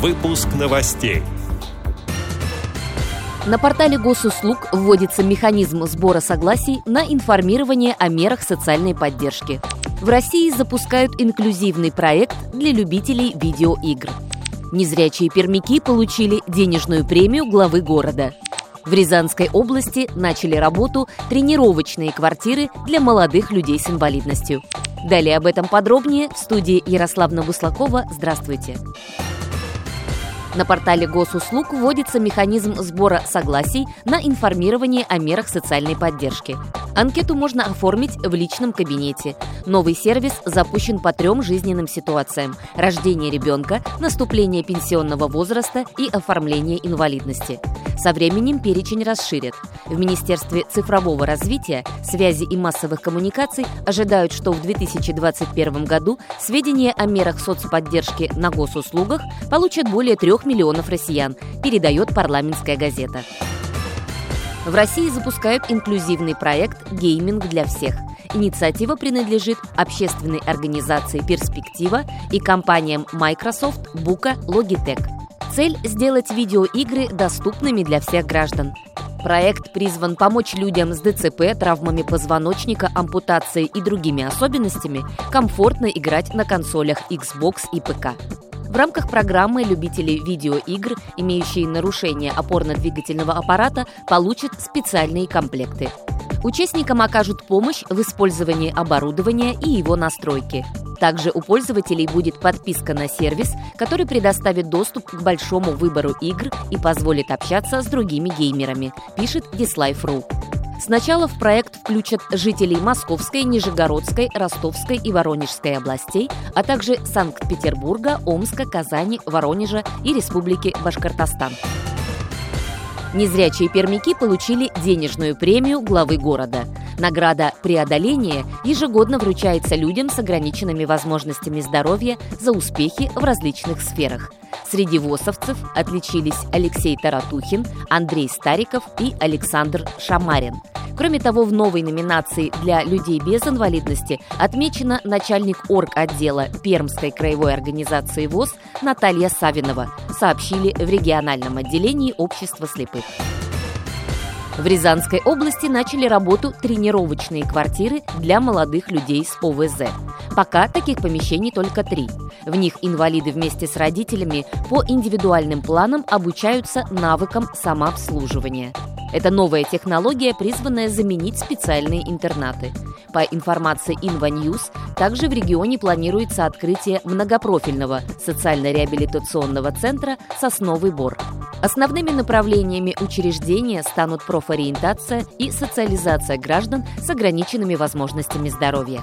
Выпуск новостей. На портале госуслуг вводится механизм сбора согласий на информирование о мерах социальной поддержки. В России запускают инклюзивный проект для любителей видеоигр. Незрячие пермяки получили денежную премию главы города. В Рязанской области начали работу тренировочные квартиры для молодых людей с инвалидностью. Далее об этом подробнее в студии Ярославна Буслакова. Здравствуйте. На портале госуслуг вводится механизм сбора согласий на информирование о мерах социальной поддержки. Анкету можно оформить в личном кабинете. Новый сервис запущен по трем жизненным ситуациям – рождение ребенка, наступление пенсионного возраста и оформление инвалидности. Со временем перечень расширят. В Министерстве цифрового развития, связи и массовых коммуникаций ожидают, что в 2021 году сведения о мерах соцподдержки на госуслугах получат более миллионов россиян, передает парламентская газета. В России запускают инклюзивный проект «Гейминг для всех». Инициатива принадлежит общественной организации «Перспектива» и компаниям Microsoft, Бука, Logitech. Цель – сделать видеоигры доступными для всех граждан. Проект призван помочь людям с ДЦП, травмами позвоночника, ампутацией и другими особенностями комфортно играть на консолях Xbox и ПК. В рамках программы любители видеоигр, имеющие нарушение опорно-двигательного аппарата, получат специальные комплекты. Участникам окажут помощь в использовании оборудования и его настройки. Также у пользователей будет подписка на сервис, который предоставит доступ к большому выбору игр и позволит общаться с другими геймерами, пишет Dislife.ru. Сначала в проект включат жителей Московской, Нижегородской, Ростовской и Воронежской областей, а также Санкт-Петербурга, Омска, Казани, Воронежа и Республики Башкортостан. Незрячие пермяки получили денежную премию главы города. Награда «Преодоление» ежегодно вручается людям с ограниченными возможностями здоровья за успехи в различных сферах. Среди ВОСовцев отличились Алексей Таратухин, Андрей Стариков и Александр Шамарин. Кроме того, в новой номинации для людей без инвалидности отмечена начальник орг-отдела Пермской краевой организации ВОЗ Наталья Савинова, сообщили в региональном отделении общества слепых. В Рязанской области начали работу тренировочные квартиры для молодых людей с ОВЗ. Пока таких помещений только три. В них инвалиды вместе с родителями по индивидуальным планам обучаются навыкам самообслуживания. Это новая технология, призванная заменить специальные интернаты. По информации InvaNews, также в регионе планируется открытие многопрофильного социально-реабилитационного центра «Сосновый бор». Основными направлениями учреждения станут профориентация и социализация граждан с ограниченными возможностями здоровья.